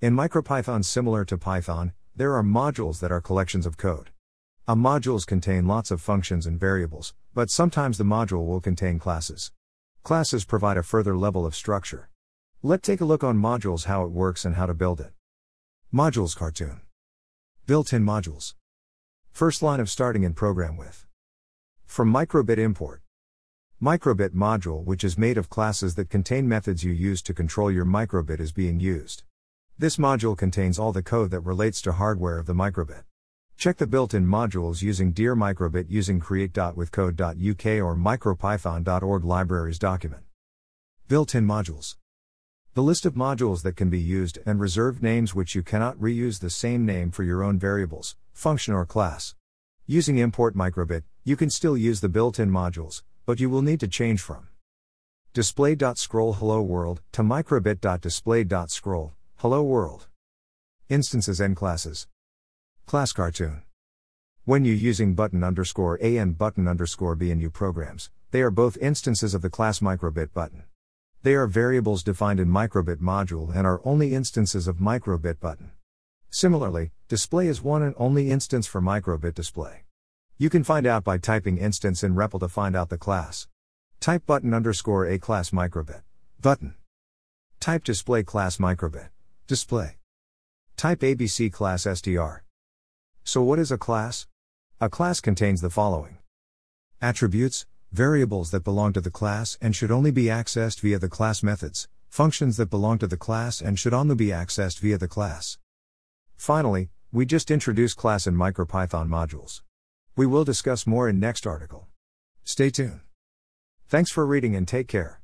In MicroPython, similar to Python, there are modules that are collections of code. A modules contain lots of functions and variables, but sometimes the module will contain classes. Classes provide a further level of structure. Let's take a look on modules how it works and how to build it. Modules cartoon. Built-in modules. First line of starting in program with. From microbit import. Microbit module which is made of classes that contain methods you use to control your microbit is being used. This module contains all the code that relates to hardware of the microbit. Check the built-in modules using dir Microbit using create.withcode.uk or micropython.org libraries document. Built-in modules. The list of modules that can be used and reserved names which you cannot reuse the same name for your own variables, function or class. Using import microbit, you can still use the built-in modules, but you will need to change from display.scroll hello world to microbit.display.scroll hello world. Instances and classes. Class cartoon. When you using button underscore A and button underscore B in new programs, they are both instances of the class microbit button. They are variables defined in microbit module and are only instances of microbit button. Similarly, display is one and only instance for microbit display. You can find out by typing instance in REPL to find out the class. Type button underscore A class microbit. Button. Type display class microbit. Display. Type ABC class str. So, what is a class? A class contains the following attributes, variables that belong to the class and should only be accessed via the class methods, functions that belong to the class and should only be accessed via the class. Finally, we just introduced class in MicroPython modules. We will discuss more in next article. Stay tuned. Thanks for reading and take care.